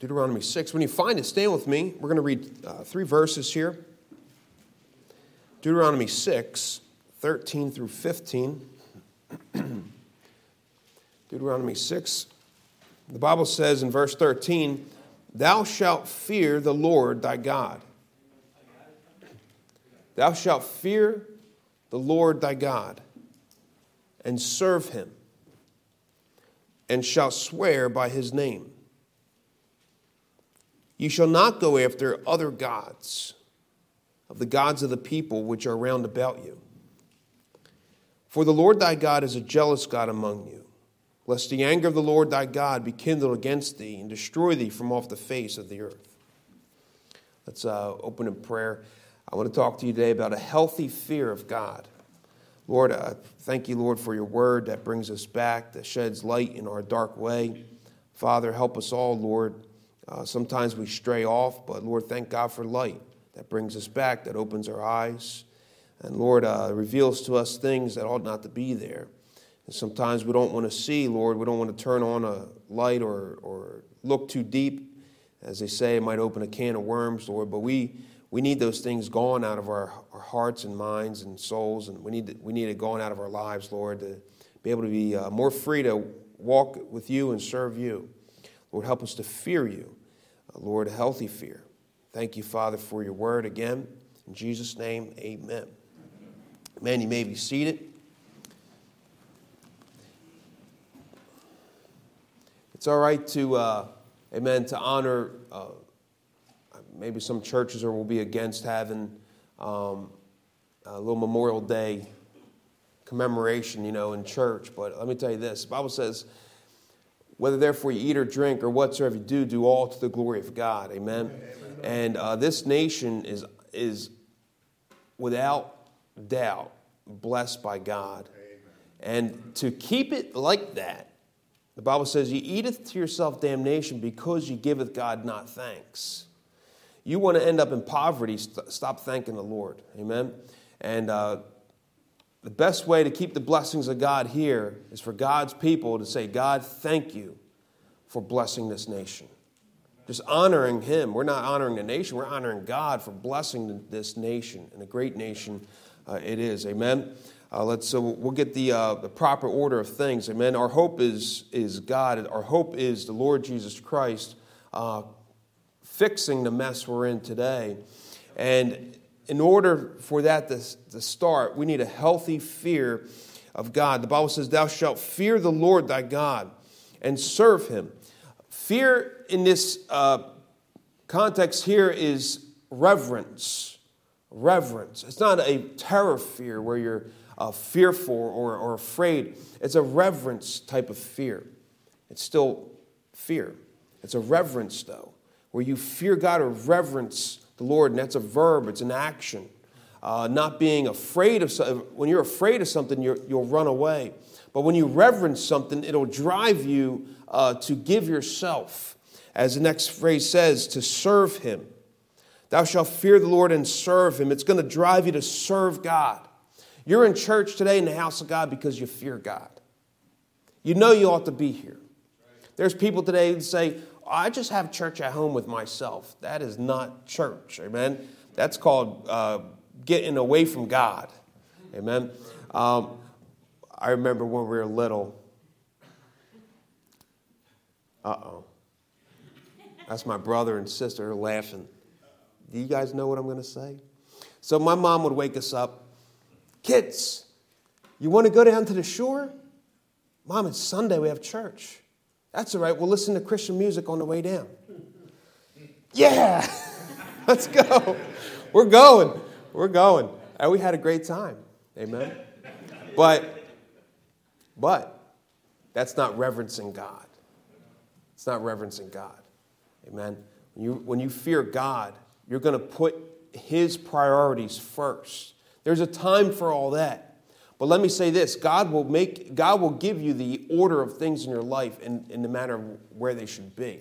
Deuteronomy 6. When you find it, stand with me. We're going to read uh, three verses here Deuteronomy 6, 13 through 15. Deuteronomy 6. The Bible says in verse 13, Thou shalt fear the Lord thy God. Thou shalt fear the Lord thy God and serve him, and shalt swear by his name. You shall not go after other gods of the gods of the people which are round about you. For the Lord thy God is a jealous God among you, lest the anger of the Lord thy God be kindled against thee and destroy thee from off the face of the earth. Let's uh, open in prayer. I want to talk to you today about a healthy fear of God. Lord, I thank you, Lord, for your word that brings us back, that sheds light in our dark way. Father, help us all, Lord, uh, sometimes we stray off, but Lord, thank God for light that brings us back, that opens our eyes. And Lord, uh, reveals to us things that ought not to be there. And sometimes we don't want to see, Lord. We don't want to turn on a light or, or look too deep. As they say, it might open a can of worms, Lord. But we, we need those things gone out of our, our hearts and minds and souls. And we need, we need it gone out of our lives, Lord, to be able to be uh, more free to walk with you and serve you. Lord, help us to fear you. Lord, a healthy fear. Thank you, Father, for your word again. In Jesus' name, amen. Amen. You may be seated. It's all right to, uh, amen, to honor. Uh, maybe some churches or will be against having um, a little Memorial Day commemoration, you know, in church. But let me tell you this: the Bible says whether therefore you eat or drink or whatsoever you do, do all to the glory of God. Amen. Amen. And uh, this nation is, is without doubt blessed by God. Amen. And to keep it like that, the Bible says, You eateth to yourself damnation because you giveth God not thanks. You want to end up in poverty, st- stop thanking the Lord. Amen. And uh, the best way to keep the blessings of God here is for God's people to say, God, thank you for blessing this nation. Just honoring Him. We're not honoring the nation, we're honoring God for blessing this nation and a great nation uh, it is. Amen. Uh, let's so we'll get the uh, the proper order of things. Amen. Our hope is is God. Our hope is the Lord Jesus Christ uh, fixing the mess we're in today, and in order for that to, to start, we need a healthy fear of God. The Bible says, Thou shalt fear the Lord thy God and serve him. Fear in this uh, context here is reverence. Reverence. It's not a terror fear where you're uh, fearful or, or afraid, it's a reverence type of fear. It's still fear. It's a reverence, though, where you fear God or reverence the Lord, and that's a verb, it's an action. Uh, not being afraid of something. When you're afraid of something, you will run away. But when you reverence something, it'll drive you uh, to give yourself. As the next phrase says, to serve Him. Thou shalt fear the Lord and serve Him. It's going to drive you to serve God. You're in church today in the house of God because you fear God. You know you ought to be here. There's people today that say, I just have church at home with myself. That is not church. Amen. That's called uh, getting away from God. Amen. Um, I remember when we were little. Uh oh. That's my brother and sister laughing. Do you guys know what I'm going to say? So my mom would wake us up. Kids, you want to go down to the shore? Mom, it's Sunday. We have church. That's all right. We'll listen to Christian music on the way down. Yeah, let's go. We're going. We're going. And we had a great time. Amen. But, but, that's not reverencing God. It's not reverencing God. Amen. When you, when you fear God, you're going to put His priorities first. There's a time for all that. But let me say this God will, make, God will give you the order of things in your life in, in the manner of where they should be.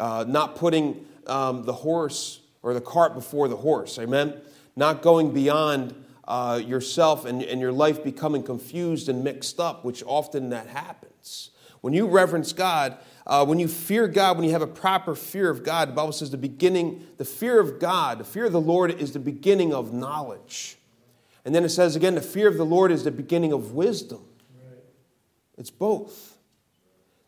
Uh, not putting um, the horse or the cart before the horse, amen? Not going beyond uh, yourself and, and your life becoming confused and mixed up, which often that happens. When you reverence God, uh, when you fear God, when you have a proper fear of God, the Bible says the beginning, the fear of God, the fear of the Lord is the beginning of knowledge. And then it says again, the fear of the Lord is the beginning of wisdom. It's both.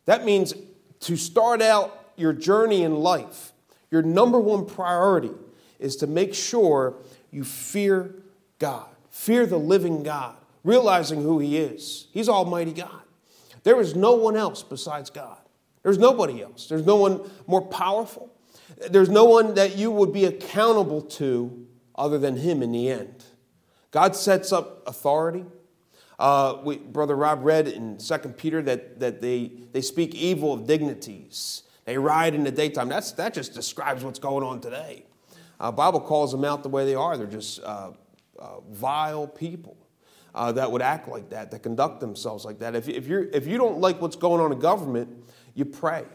That means to start out your journey in life, your number one priority is to make sure you fear God, fear the living God, realizing who He is. He's Almighty God. There is no one else besides God. There's nobody else. There's no one more powerful. There's no one that you would be accountable to other than Him in the end. God sets up authority. Uh, we, Brother Rob read in 2 Peter that, that they, they speak evil of dignities. They ride in the daytime. That's, that just describes what's going on today. Uh, Bible calls them out the way they are. They're just uh, uh vile people uh, that would act like that, that conduct themselves like that. If, if, you're, if you don't like what's going on in government, you pray.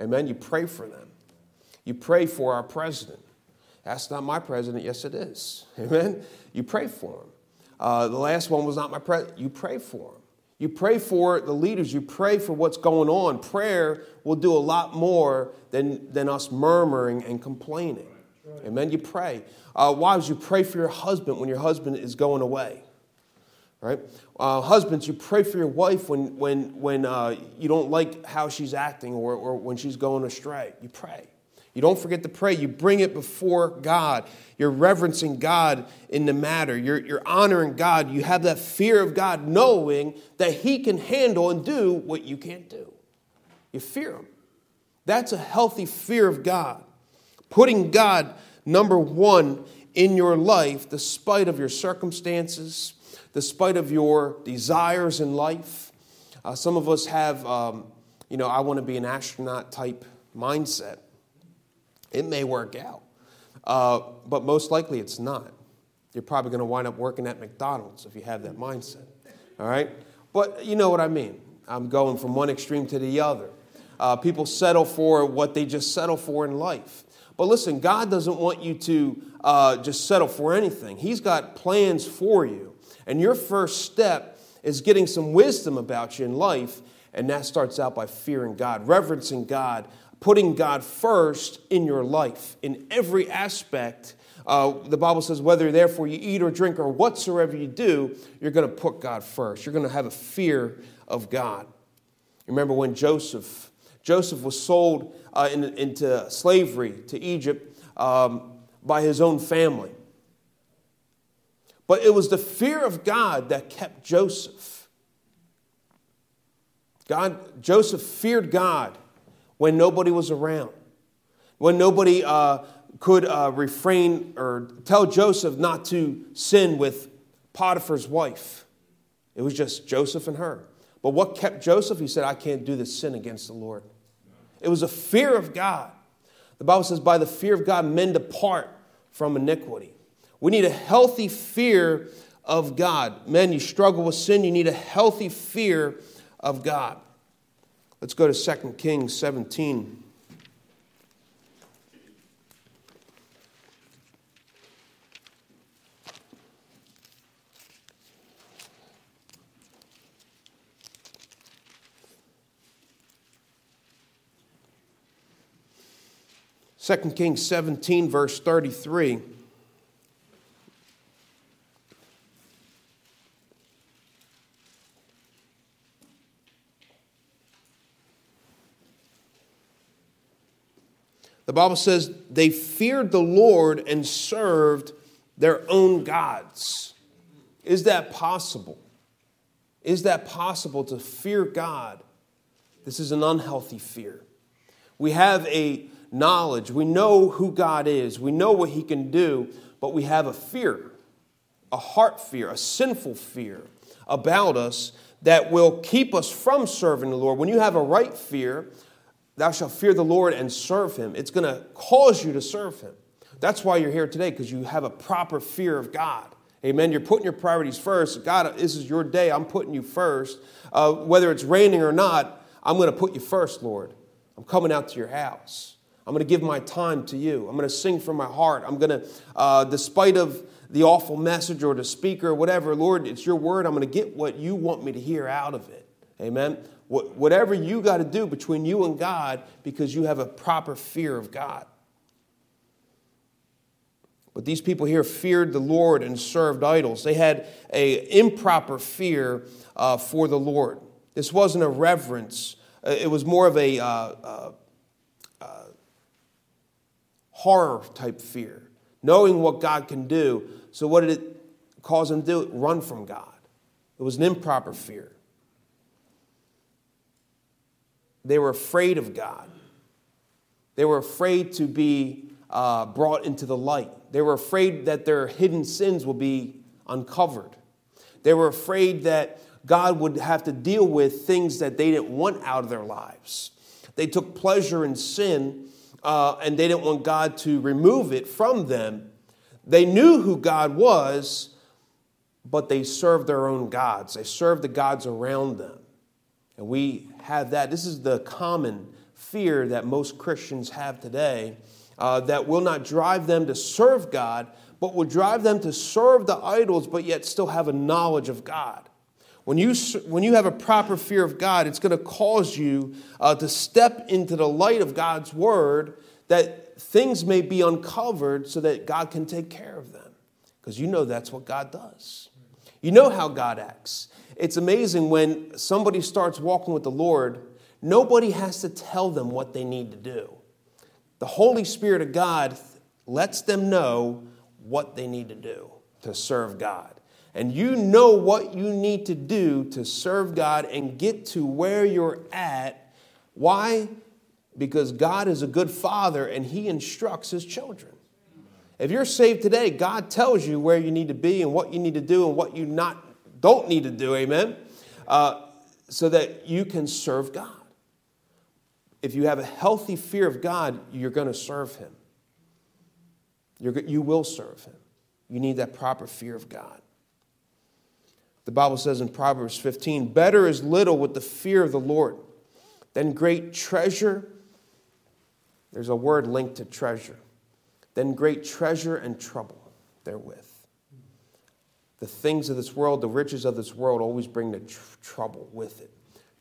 Amen. You pray for them. You pray for our president. That's not my president. Yes, it is. Amen. You pray for them. Uh, the last one was not my president. You pray for them. You pray for the leaders. You pray for what's going on. Prayer will do a lot more than, than us murmuring and complaining. Amen. You pray. Uh, wives, you pray for your husband when your husband is going away right? Uh, husbands, you pray for your wife when, when, when uh, you don't like how she's acting or, or when she's going astray. You pray. You don't forget to pray. You bring it before God. You're reverencing God in the matter. You're, you're honoring God. You have that fear of God, knowing that He can handle and do what you can't do. You fear Him. That's a healthy fear of God. Putting God number one in your life, despite of your circumstances, despite of your desires in life. Uh, some of us have, um, you know, I want to be an astronaut type mindset. It may work out, uh, but most likely it's not. You're probably going to wind up working at McDonald's if you have that mindset. All right? But you know what I mean. I'm going from one extreme to the other. Uh, people settle for what they just settle for in life. But listen, God doesn't want you to uh, just settle for anything. He's got plans for you. And your first step is getting some wisdom about you in life, and that starts out by fearing God, reverencing God, putting God first in your life in every aspect. Uh, the Bible says, whether therefore you eat or drink or whatsoever you do, you're going to put God first. You're going to have a fear of God. Remember when Joseph, Joseph was sold uh, in, into slavery to Egypt um, by his own family. But it was the fear of God that kept Joseph. God, Joseph feared God when nobody was around, when nobody uh, could uh, refrain or tell Joseph not to sin with Potiphar's wife. It was just Joseph and her. But what kept Joseph? He said, I can't do this sin against the Lord. It was a fear of God. The Bible says, by the fear of God, men depart from iniquity. We need a healthy fear of God. Men, you struggle with sin, you need a healthy fear of God. Let's go to 2 Kings 17. Second Kings 17, verse 33. Bible says they feared the Lord and served their own gods. Is that possible? Is that possible to fear God? This is an unhealthy fear. We have a knowledge, we know who God is, we know what He can do, but we have a fear, a heart fear, a sinful fear about us that will keep us from serving the Lord. When you have a right fear, thou shalt fear the Lord and serve him. It's going to cause you to serve him. That's why you're here today, because you have a proper fear of God. Amen. You're putting your priorities first. God, this is your day. I'm putting you first. Uh, whether it's raining or not, I'm going to put you first, Lord. I'm coming out to your house. I'm going to give my time to you. I'm going to sing from my heart. I'm going to, uh, despite of the awful message or the speaker or whatever, Lord, it's your word. I'm going to get what you want me to hear out of it. Amen. Whatever you got to do between you and God because you have a proper fear of God. But these people here feared the Lord and served idols. They had a improper fear uh, for the Lord. This wasn't a reverence. Uh, it was more of a uh, uh, uh, horror type fear, knowing what God can do. So, what did it cause them to do? Run from God. It was an improper fear. They were afraid of God. They were afraid to be uh, brought into the light. They were afraid that their hidden sins will be uncovered. They were afraid that God would have to deal with things that they didn't want out of their lives. They took pleasure in sin uh, and they didn't want God to remove it from them. They knew who God was, but they served their own gods. They served the gods around them. And we have that. This is the common fear that most Christians have today uh, that will not drive them to serve God, but will drive them to serve the idols, but yet still have a knowledge of God. When you, when you have a proper fear of God, it's going to cause you uh, to step into the light of God's word that things may be uncovered so that God can take care of them. Because you know that's what God does. You know how God acts. It's amazing when somebody starts walking with the Lord, nobody has to tell them what they need to do. The Holy Spirit of God lets them know what they need to do to serve God. And you know what you need to do to serve God and get to where you're at. Why? Because God is a good father and he instructs his children. If you're saved today, God tells you where you need to be and what you need to do and what you not don't need to do, amen? Uh, so that you can serve God. If you have a healthy fear of God, you're going to serve Him. You're, you will serve Him. You need that proper fear of God. The Bible says in Proverbs 15 Better is little with the fear of the Lord than great treasure. There's a word linked to treasure. Than great treasure and trouble therewith. The things of this world, the riches of this world, always bring the tr- trouble with it.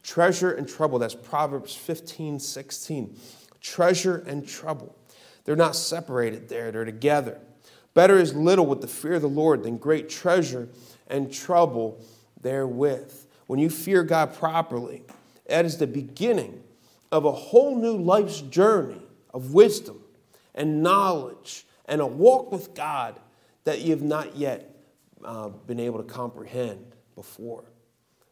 Treasure and trouble, that's Proverbs 15, 16. Treasure and trouble. They're not separated there, they're together. Better is little with the fear of the Lord than great treasure and trouble therewith. When you fear God properly, that is the beginning of a whole new life's journey of wisdom and knowledge and a walk with God that you have not yet uh, been able to comprehend before.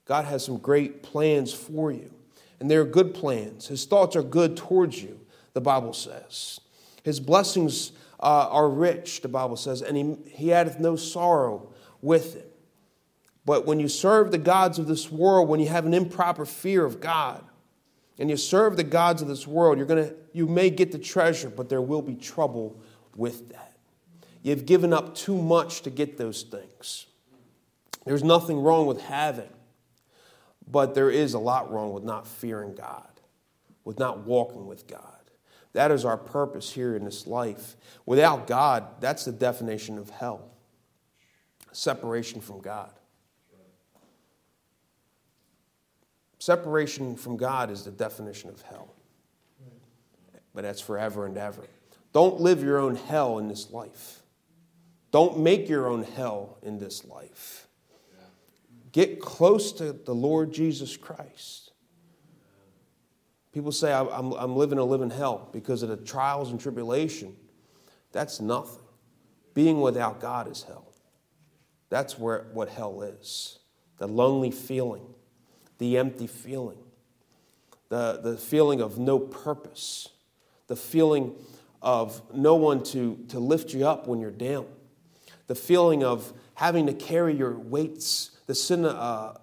God has some great plans for you, and they're good plans. His thoughts are good towards you, the Bible says. His blessings uh, are rich, the Bible says, and he, he addeth no sorrow with it. But when you serve the gods of this world, when you have an improper fear of God, and you serve the gods of this world, you're gonna, you may get the treasure, but there will be trouble with that. You've given up too much to get those things. There's nothing wrong with having, but there is a lot wrong with not fearing God, with not walking with God. That is our purpose here in this life. Without God, that's the definition of hell separation from God. Separation from God is the definition of hell. But that's forever and ever. Don't live your own hell in this life. Don't make your own hell in this life. Get close to the Lord Jesus Christ. People say, I'm, I'm living a living hell because of the trials and tribulation. That's nothing. Being without God is hell. That's where, what hell is the lonely feeling, the empty feeling, the, the feeling of no purpose, the feeling of no one to, to lift you up when you're down the feeling of having to carry your weights, the sin, uh,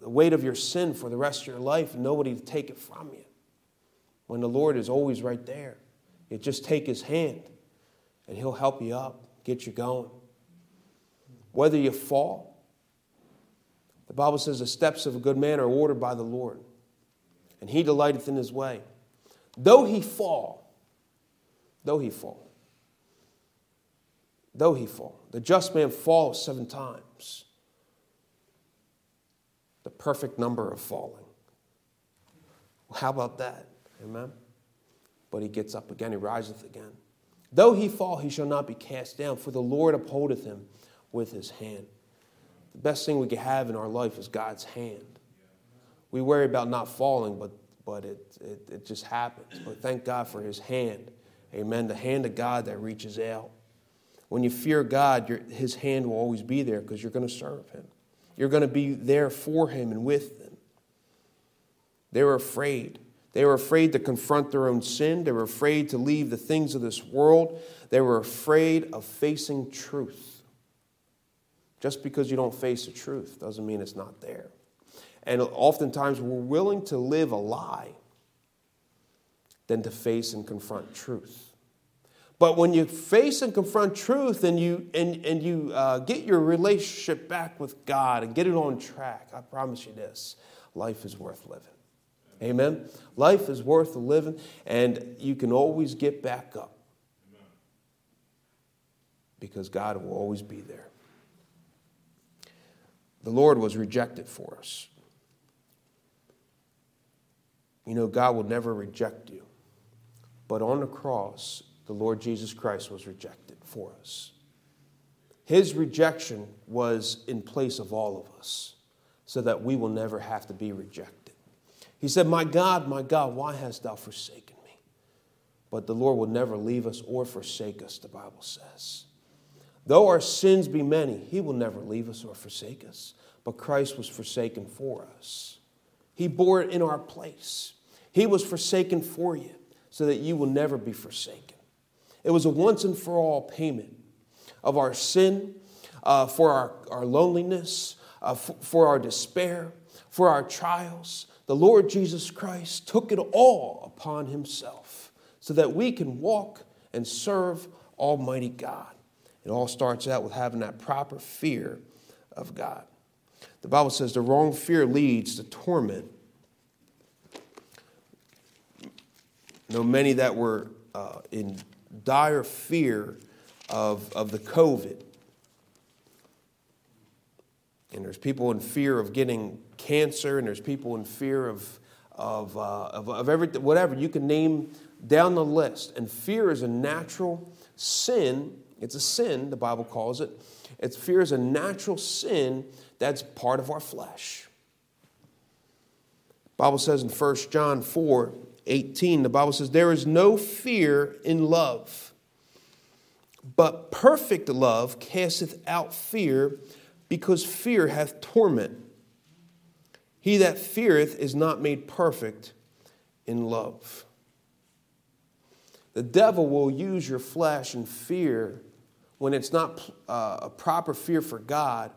the weight of your sin for the rest of your life, nobody to take it from you. When the Lord is always right there, you just take His hand, and He'll help you up, get you going. Whether you fall, the Bible says the steps of a good man are ordered by the Lord, and He delighteth in His way. Though he fall, though he fall, though he fall. The just man falls seven times. The perfect number of falling. Well, how about that? Amen. But he gets up again, he riseth again. Though he fall, he shall not be cast down, for the Lord upholdeth him with his hand. The best thing we can have in our life is God's hand. We worry about not falling, but, but it, it, it just happens. But thank God for his hand. Amen. The hand of God that reaches out. When you fear God, your, his hand will always be there because you're going to serve him. You're going to be there for him and with him. They were afraid. They were afraid to confront their own sin. They were afraid to leave the things of this world. They were afraid of facing truth. Just because you don't face the truth doesn't mean it's not there. And oftentimes we're willing to live a lie than to face and confront truth. But when you face and confront truth and you, and, and you uh, get your relationship back with God and get it on track, I promise you this life is worth living. Amen? Life is worth living, and you can always get back up because God will always be there. The Lord was rejected for us. You know, God will never reject you. But on the cross, the Lord Jesus Christ was rejected for us. His rejection was in place of all of us so that we will never have to be rejected. He said, My God, my God, why hast thou forsaken me? But the Lord will never leave us or forsake us, the Bible says. Though our sins be many, he will never leave us or forsake us. But Christ was forsaken for us. He bore it in our place. He was forsaken for you so that you will never be forsaken. It was a once and for all payment of our sin, uh, for our, our loneliness, uh, f- for our despair, for our trials. The Lord Jesus Christ took it all upon himself so that we can walk and serve Almighty God. It all starts out with having that proper fear of God. The Bible says the wrong fear leads to torment. know many that were uh, in dire fear of, of the COVID. And there's people in fear of getting cancer, and there's people in fear of, of, uh, of, of everything, whatever. You can name down the list. And fear is a natural sin. It's a sin, the Bible calls it. It's fear is a natural sin that's part of our flesh. Bible says in 1 John 4 18, the Bible says, There is no fear in love, but perfect love casteth out fear, because fear hath torment. He that feareth is not made perfect in love. The devil will use your flesh and fear when it's not uh, a proper fear for God.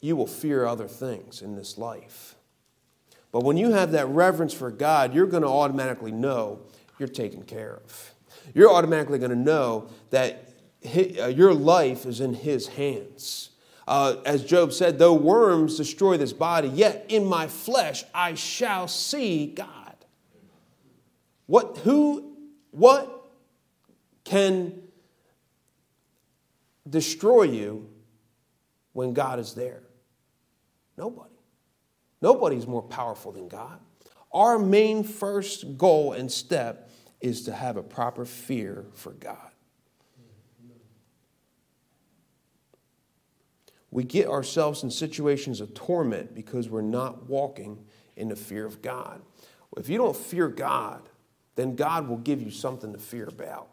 You will fear other things in this life. But when you have that reverence for God, you're going to automatically know you're taken care of. You're automatically going to know that uh, your life is in His hands. Uh, as Job said, though worms destroy this body, yet in my flesh I shall see God. What, who, what can destroy you when God is there? Nobody. Nobody's more powerful than God. Our main first goal and step is to have a proper fear for God. We get ourselves in situations of torment because we're not walking in the fear of God. If you don't fear God, then God will give you something to fear about,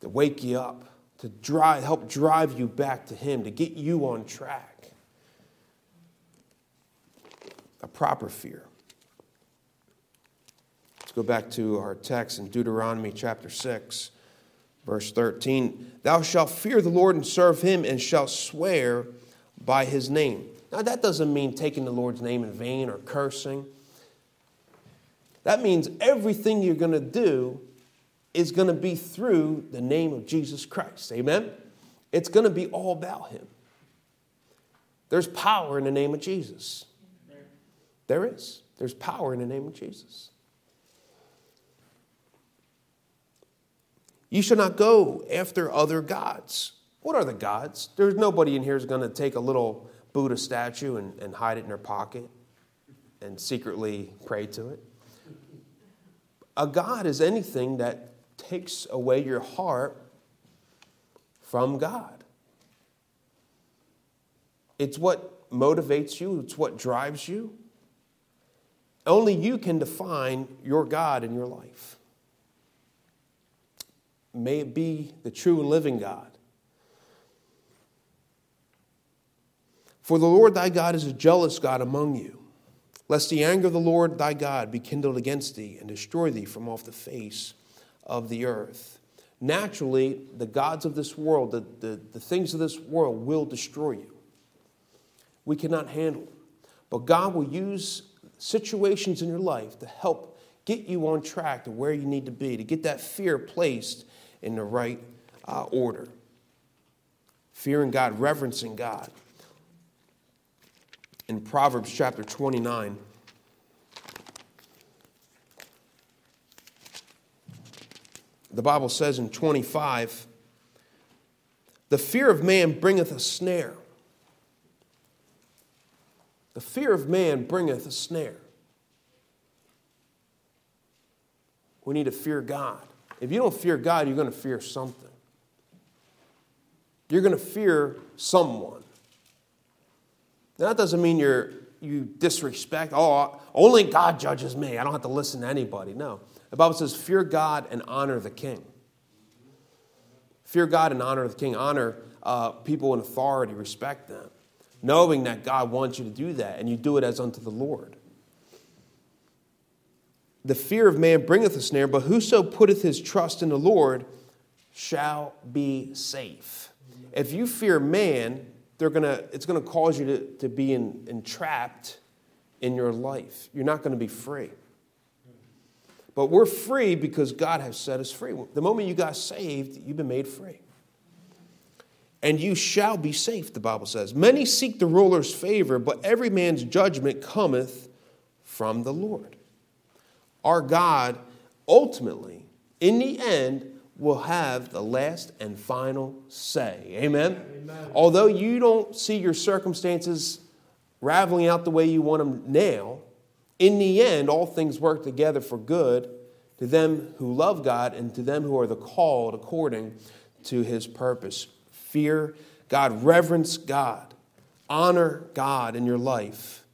to wake you up, to drive, help drive you back to Him, to get you on track a proper fear. Let's go back to our text in Deuteronomy chapter 6, verse 13. Thou shalt fear the Lord and serve him, and shalt swear by his name. Now, that doesn't mean taking the Lord's name in vain or cursing. That means everything you're going to do is going to be through the name of Jesus Christ. Amen? It's going to be all about him. There's power in the name of Jesus. There is. There's power in the name of Jesus. You should not go after other gods. What are the gods? There's nobody in here is going to take a little Buddha statue and, and hide it in their pocket and secretly pray to it. A God is anything that takes away your heart from God. It's what motivates you, it's what drives you. Only you can define your God in your life. May it be the true and living God. For the Lord thy God is a jealous God among you, lest the anger of the Lord thy God be kindled against thee and destroy thee from off the face of the earth. Naturally, the gods of this world, the, the, the things of this world, will destroy you. We cannot handle. But God will use situations in your life to help get you on track to where you need to be, to get that fear placed in the right uh, order. Fearing God, reverencing God. In Proverbs chapter 29, the Bible says in 25, the fear of man bringeth a snare. The fear of man bringeth a snare. We need to fear God. If you don't fear God, you're going to fear something. You're going to fear someone. Now, that doesn't mean you're, you disrespect, oh, only God judges me. I don't have to listen to anybody. No. The Bible says, fear God and honor the king. Fear God and honor the king. Honor uh, people in authority, respect them, knowing that God wants you to do that, and you do it as unto the Lord. The fear of man bringeth a snare, but whoso putteth his trust in the Lord shall be safe. If you fear man, they're gonna, it's going to cause you to, to be in, entrapped in your life. You're not going to be free. But we're free because God has set us free. The moment you got saved, you've been made free. And you shall be safe, the Bible says. Many seek the ruler's favor, but every man's judgment cometh from the Lord. Our God ultimately, in the end, will have the last and final say. Amen? Amen? Although you don't see your circumstances raveling out the way you want them now, in the end, all things work together for good to them who love God and to them who are the called according to his purpose. Fear God, reverence God, honor God in your life.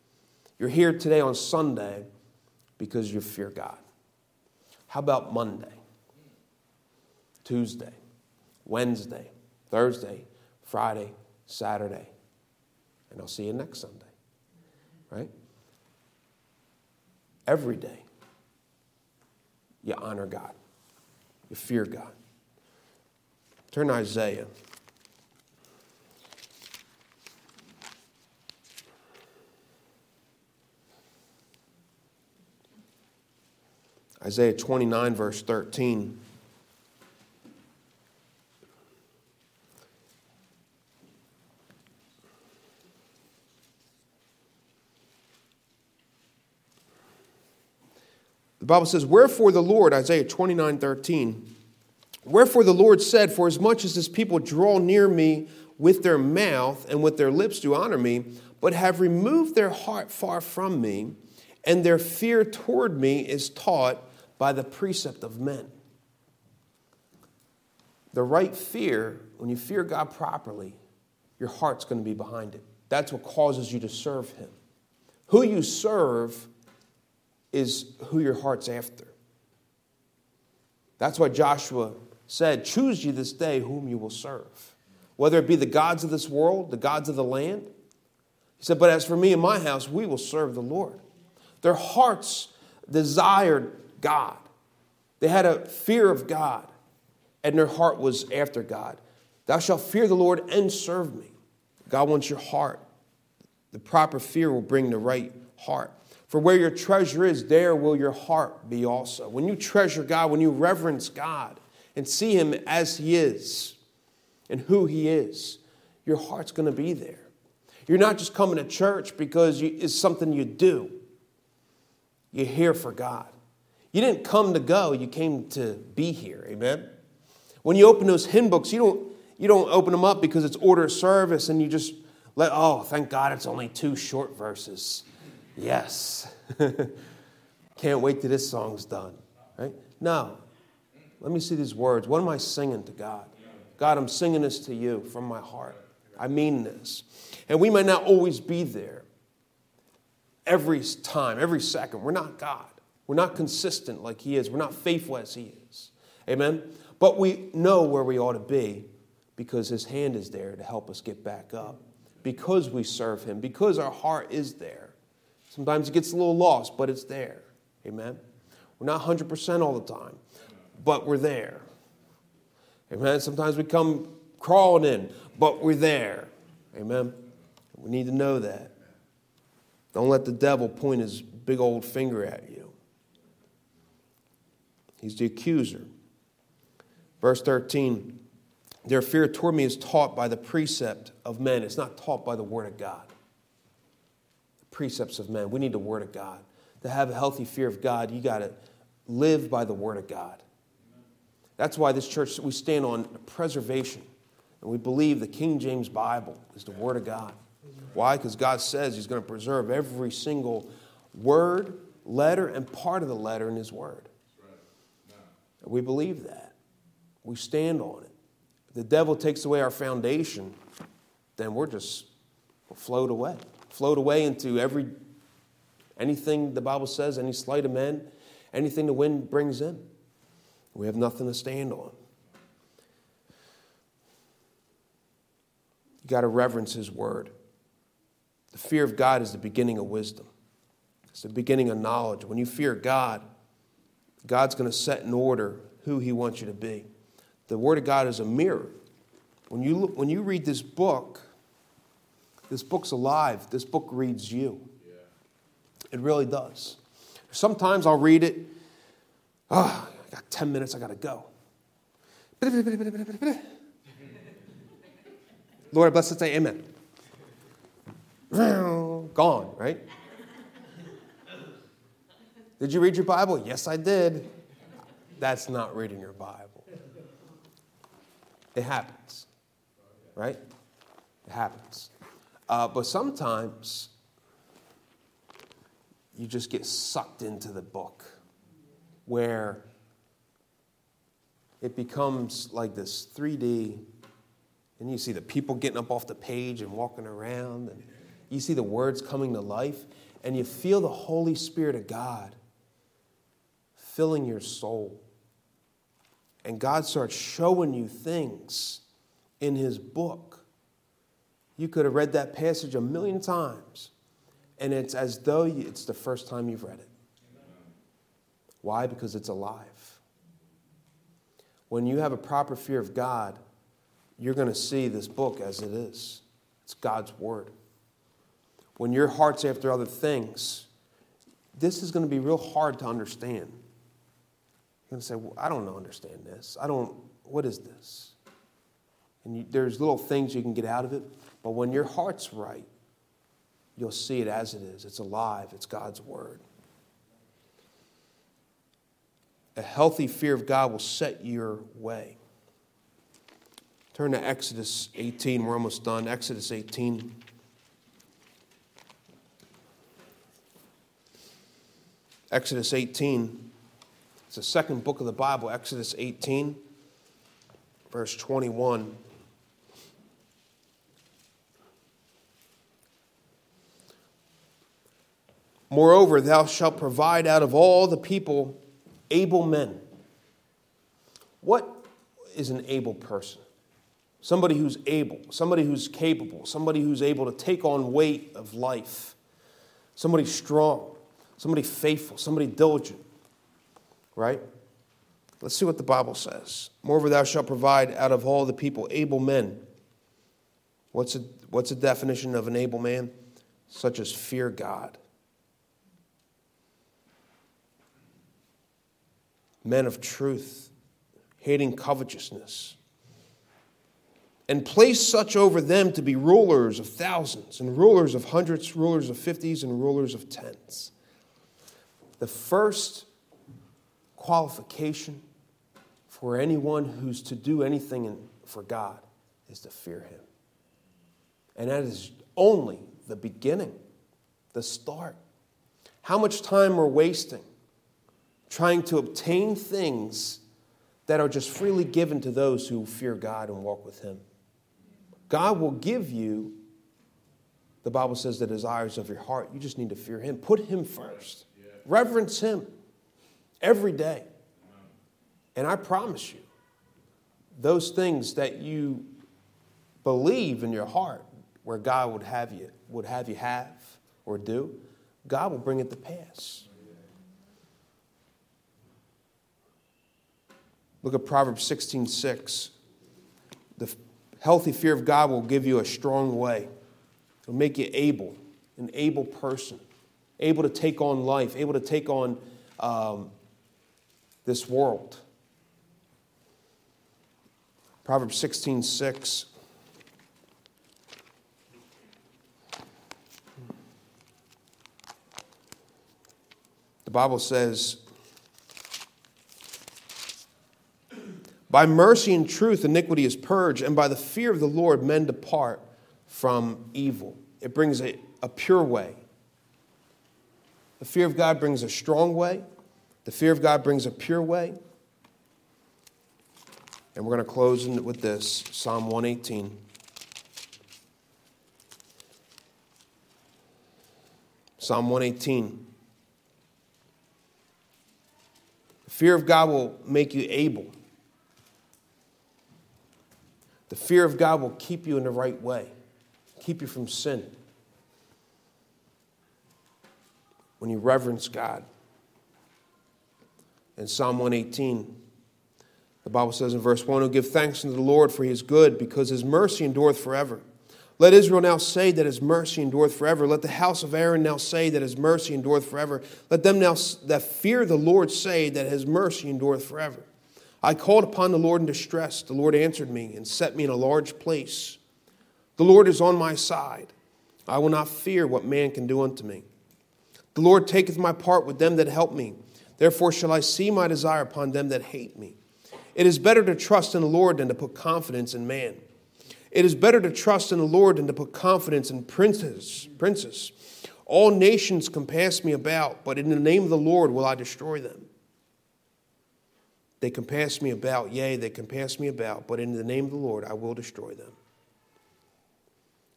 You're here today on Sunday because you fear God. How about Monday? Tuesday, Wednesday, Thursday, Friday, Saturday. And I'll see you next Sunday. Right? Every day, you honor God, you fear God. Turn to Isaiah. Isaiah 29, verse 13. The Bible says, Wherefore the Lord, Isaiah 29 13, wherefore the Lord said, For as much as this people draw near me with their mouth and with their lips do honor me, but have removed their heart far from me, and their fear toward me is taught by the precept of men. The right fear, when you fear God properly, your heart's going to be behind it. That's what causes you to serve Him. Who you serve is who your heart's after. That's why Joshua said, Choose you this day whom you will serve, whether it be the gods of this world, the gods of the land. He said, But as for me and my house, we will serve the Lord. Their hearts desired God, they had a fear of God, and their heart was after God. Thou shalt fear the Lord and serve me. God wants your heart. The proper fear will bring the right heart. For where your treasure is, there will your heart be also. When you treasure God, when you reverence God and see Him as He is and who He is, your heart's going to be there. You're not just coming to church because it's something you do, you're here for God. You didn't come to go, you came to be here. Amen? When you open those hymn books, you don't, you don't open them up because it's order of service and you just let, oh, thank God it's only two short verses. Yes. Can't wait till this song's done. Right? No. Let me see these words. What am I singing to God? God, I'm singing this to you from my heart. I mean this. And we may not always be there every time, every second. We're not God. We're not consistent like He is. We're not faithful as He is. Amen? But we know where we ought to be because His hand is there to help us get back up. Because we serve Him, because our heart is there. Sometimes it gets a little lost, but it's there. Amen? We're not 100% all the time, but we're there. Amen? Sometimes we come crawling in, but we're there. Amen? We need to know that. Don't let the devil point his big old finger at you. He's the accuser. Verse 13 Their fear toward me is taught by the precept of men, it's not taught by the word of God. The precepts of men. We need the word of God. To have a healthy fear of God, you got to live by the word of God. That's why this church, we stand on preservation. And we believe the King James Bible is the Word of God. Why? Because God says He's going to preserve every single word, letter, and part of the letter in His Word. We believe that. We stand on it. If the devil takes away our foundation, then we're just we'll float away. Float away into every anything the Bible says, any sleight of men, anything the wind brings in. We have nothing to stand on. You got to reverence His word. The fear of God is the beginning of wisdom, it's the beginning of knowledge. When you fear God, God's going to set in order who He wants you to be. The Word of God is a mirror. When you, look, when you read this book, this book's alive. This book reads you. It really does. Sometimes I'll read it. Oh, I got 10 minutes, I got to go. Lord, bless us, say amen. Gone, right? Did you read your Bible? Yes, I did. That's not reading your Bible. It happens, right? It happens. Uh, but sometimes you just get sucked into the book where it becomes like this 3D and you see the people getting up off the page and walking around, and you see the words coming to life, and you feel the Holy Spirit of God filling your soul. And God starts showing you things in His book. You could have read that passage a million times, and it's as though it's the first time you've read it. Why? Because it's alive. When you have a proper fear of God, you're going to see this book as it is. It's God's Word. When your heart's after other things, this is going to be real hard to understand. You're going to say, well, I don't understand this. I don't, what is this? And you, there's little things you can get out of it, but when your heart's right, you'll see it as it is. It's alive, it's God's Word. A healthy fear of God will set your way. Turn to Exodus 18. We're almost done. Exodus 18. Exodus 18. It's the second book of the Bible, Exodus 18, verse 21. Moreover, thou shalt provide out of all the people able men. What is an able person? somebody who's able, somebody who's capable, somebody who's able to take on weight of life, somebody strong, somebody faithful, somebody diligent, right? Let's see what the Bible says. Moreover, thou shalt provide out of all the people able men. What's a, what's a definition of an able man? Such as fear God. Men of truth, hating covetousness and place such over them to be rulers of thousands, and rulers of hundreds, rulers of fifties, and rulers of tens. The first qualification for anyone who's to do anything for God is to fear Him. And that is only the beginning, the start. how much time we're wasting trying to obtain things that are just freely given to those who fear God and walk with Him. God will give you, the Bible says, the desires of your heart. You just need to fear Him. Put Him first, reverence Him every day. And I promise you, those things that you believe in your heart where God would have you would have you have or do, God will bring it to pass. Look at Proverbs 16 6. The healthy fear of God will give you a strong way. It'll make you able, an able person, able to take on life, able to take on um, this world. Proverbs 16 6. The Bible says, By mercy and truth, iniquity is purged, and by the fear of the Lord, men depart from evil. It brings a, a pure way. The fear of God brings a strong way. The fear of God brings a pure way. And we're going to close with this Psalm 118. Psalm 118. The fear of God will make you able. The fear of God will keep you in the right way, keep you from sin. When you reverence God. In Psalm 118, the Bible says in verse 1 who give thanks unto the Lord for he is good, because his mercy endureth forever. Let Israel now say that his mercy endureth forever. Let the house of Aaron now say that his mercy endureth forever. Let them now that fear the Lord say that his mercy endureth forever. I called upon the Lord in distress. The Lord answered me and set me in a large place. The Lord is on my side. I will not fear what man can do unto me. The Lord taketh my part with them that help me. Therefore shall I see my desire upon them that hate me. It is better to trust in the Lord than to put confidence in man. It is better to trust in the Lord than to put confidence in princes. Princes. All nations compass me about, but in the name of the Lord will I destroy them. They compass me about, yea, they compass me about, but in the name of the Lord I will destroy them.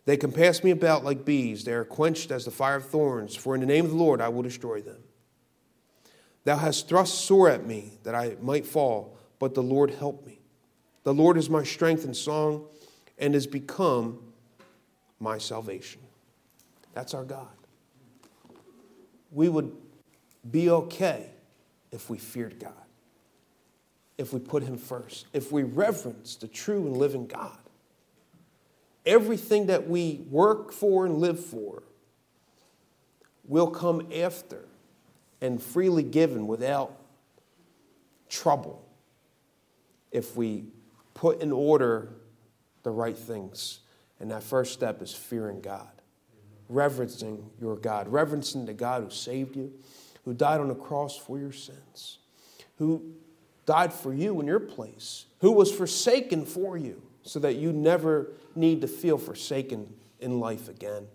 They compass me about like bees, they are quenched as the fire of thorns, for in the name of the Lord I will destroy them. Thou hast thrust sore at me that I might fall, but the Lord helped me. The Lord is my strength and song, and has become my salvation. That's our God. We would be okay if we feared God if we put Him first, if we reverence the true and living God. Everything that we work for and live for will come after and freely given without trouble if we put in order the right things. And that first step is fearing God, reverencing your God, reverencing the God who saved you, who died on the cross for your sins, who died for you in your place, who was forsaken for you, so that you never need to feel forsaken in life again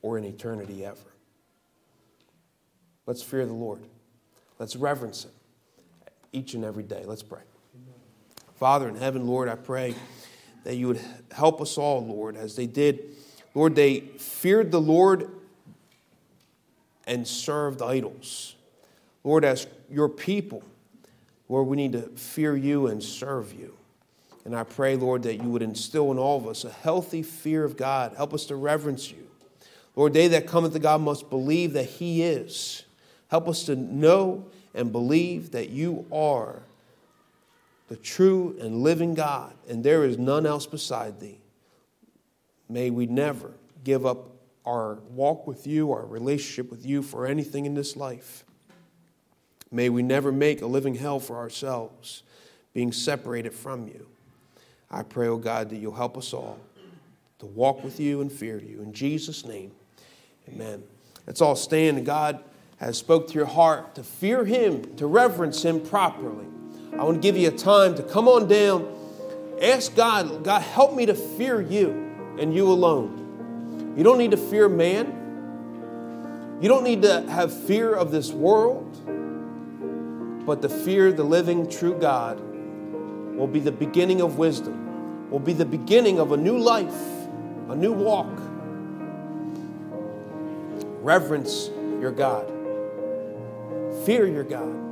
or in eternity ever. Let's fear the Lord. Let's reverence Him each and every day. Let's pray. Father in heaven, Lord, I pray that you would help us all, Lord, as they did. Lord, they feared the Lord and served idols. Lord, as your people, Lord, we need to fear you and serve you. And I pray, Lord, that you would instill in all of us a healthy fear of God. Help us to reverence you. Lord, they that cometh to God must believe that He is. Help us to know and believe that you are the true and living God, and there is none else beside thee. May we never give up our walk with you, our relationship with you for anything in this life. May we never make a living hell for ourselves, being separated from you. I pray, oh God, that you'll help us all to walk with you and fear you. In Jesus' name, amen. Let's all stand. And God has spoke to your heart to fear him, to reverence him properly. I want to give you a time to come on down. Ask God, God, help me to fear you and you alone. You don't need to fear man. You don't need to have fear of this world, but the fear the living, true God will be the beginning of wisdom, will be the beginning of a new life, a new walk. Reverence your God, fear your God.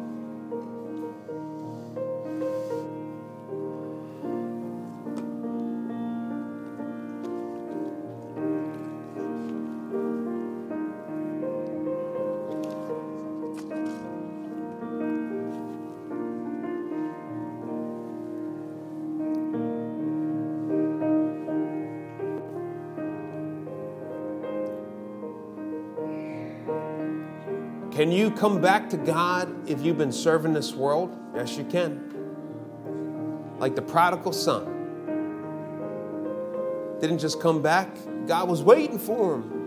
Can you come back to God if you've been serving this world? Yes, you can. Like the prodigal son. Didn't just come back, God was waiting for him.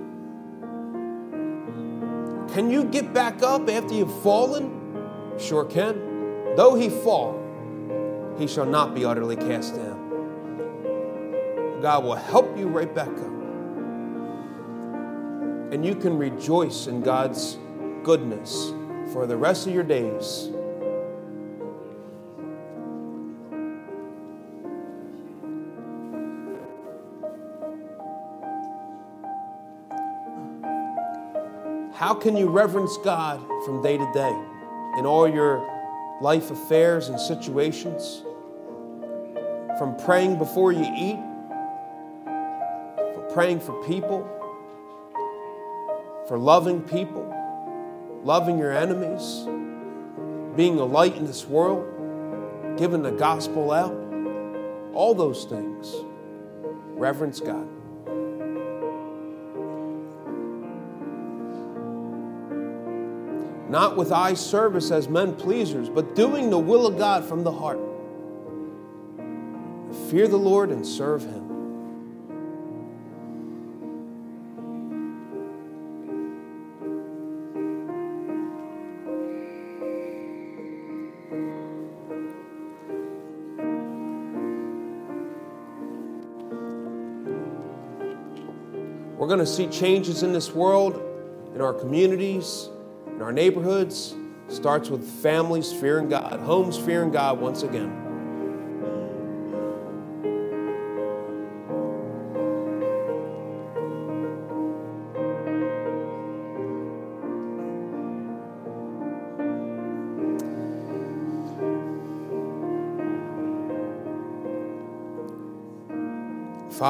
Can you get back up after you've fallen? Sure can. Though he fall, he shall not be utterly cast down. God will help you right back up. And you can rejoice in God's goodness for the rest of your days. How can you reverence God from day to day in all your life affairs and situations? From praying before you eat, for praying for people, for loving people, loving your enemies, being a light in this world, giving the gospel out, all those things. Reverence God. Not with eye service as men pleasers, but doing the will of God from the heart. Fear the Lord and serve Him. Going to see changes in this world, in our communities, in our neighborhoods. Starts with families fearing God, homes fearing God once again.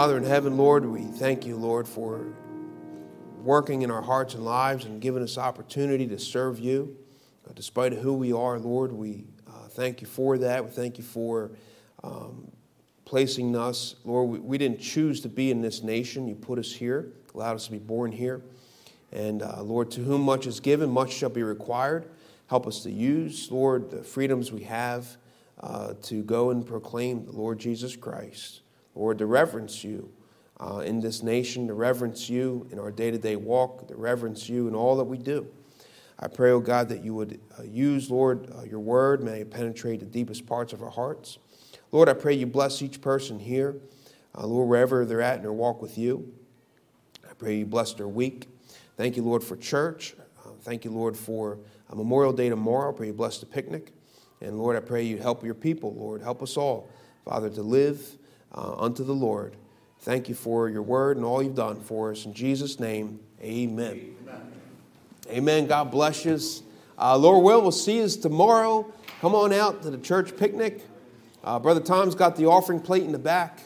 Father in heaven, Lord, we thank you, Lord, for working in our hearts and lives and giving us opportunity to serve you. Uh, despite who we are, Lord, we uh, thank you for that. We thank you for um, placing us. Lord, we, we, didn't choose to be in this nation. You put us here, allowed us to be born here. And uh, Lord, to whom much is given, much shall be required. Help us to use, Lord, the freedoms we have uh, to go and proclaim the Lord Jesus Christ. Lord, to reverence you uh, in this nation, to reverence you in our day to day walk, to reverence you in all that we do. I pray, oh God, that you would uh, use, Lord, uh, your word, may it penetrate the deepest parts of our hearts. Lord, I pray you bless each person here, uh, Lord, wherever they're at in their walk with you. I pray you bless their week. Thank you, Lord, for church. Uh, thank you, Lord, for Memorial Day tomorrow. I pray you bless the picnic. And Lord, I pray you help your people, Lord. Help us all, Father, to live uh, unto the Lord. Thank you for your word and all you've done for us. In Jesus' name, amen. Amen. amen. God bless you. Uh, Lord will, we'll see us tomorrow. Come on out to the church picnic. Uh, Brother Tom's got the offering plate in the back.